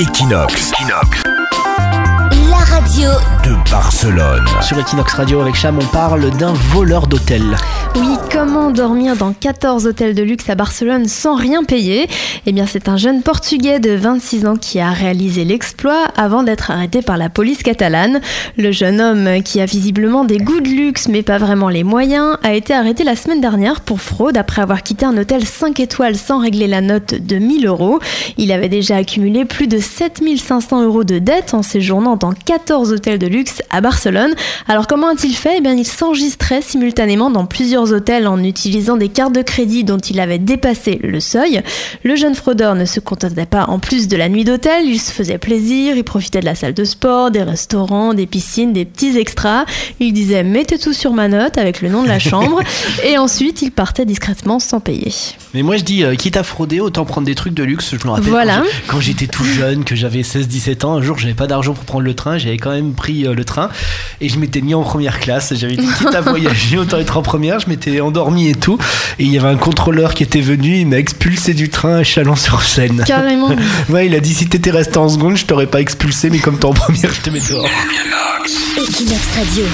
Equinox. La radio de Barcelone. Sur Equinox Radio avec Cham, on parle d'un voleur d'hôtel. Oui, comment dormir dans 14 hôtels de luxe à Barcelone sans rien payer Eh bien, c'est un jeune Portugais de 26 ans qui a réalisé l'exploit avant d'être arrêté par la police catalane. Le jeune homme, qui a visiblement des goûts de luxe mais pas vraiment les moyens, a été arrêté la semaine dernière pour fraude après avoir quitté un hôtel 5 étoiles sans régler la note de 1000 euros. Il avait déjà accumulé plus de 7500 euros de dettes en séjournant dans 14 hôtels de luxe à Barcelone. Alors comment a-t-il fait? Eh bien, il s'enregistrait simultanément dans plusieurs hôtels en utilisant des cartes de crédit dont il avait dépassé le seuil. Le jeune fraudeur ne se contentait pas en plus de la nuit d'hôtel, il se faisait plaisir, il profitait de la salle de sport, des restaurants, des piscines, des petits extras. Il disait mettez tout sur ma note avec le nom de la chambre et ensuite il partait discrètement sans payer. Mais moi je dis, euh, quitte à frauder, autant prendre des trucs de luxe. Je me rappelle Voilà. quand j'étais tout jeune, que j'avais 16-17 ans, un jour j'avais pas d'argent pour prendre le train, j'avais quand même pris euh, le train et je m'étais mis en première classe. J'avais dit quitte à voyager, autant être en première. Je m'étais endormi et tout. Et il y avait un contrôleur qui était venu, il m'a expulsé du train à Chalon-sur-Seine. Carrément. Ouais, il a dit si t'étais resté en seconde, je t'aurais pas expulsé, mais comme t'es en première, je te mets dehors. Equinox Radio.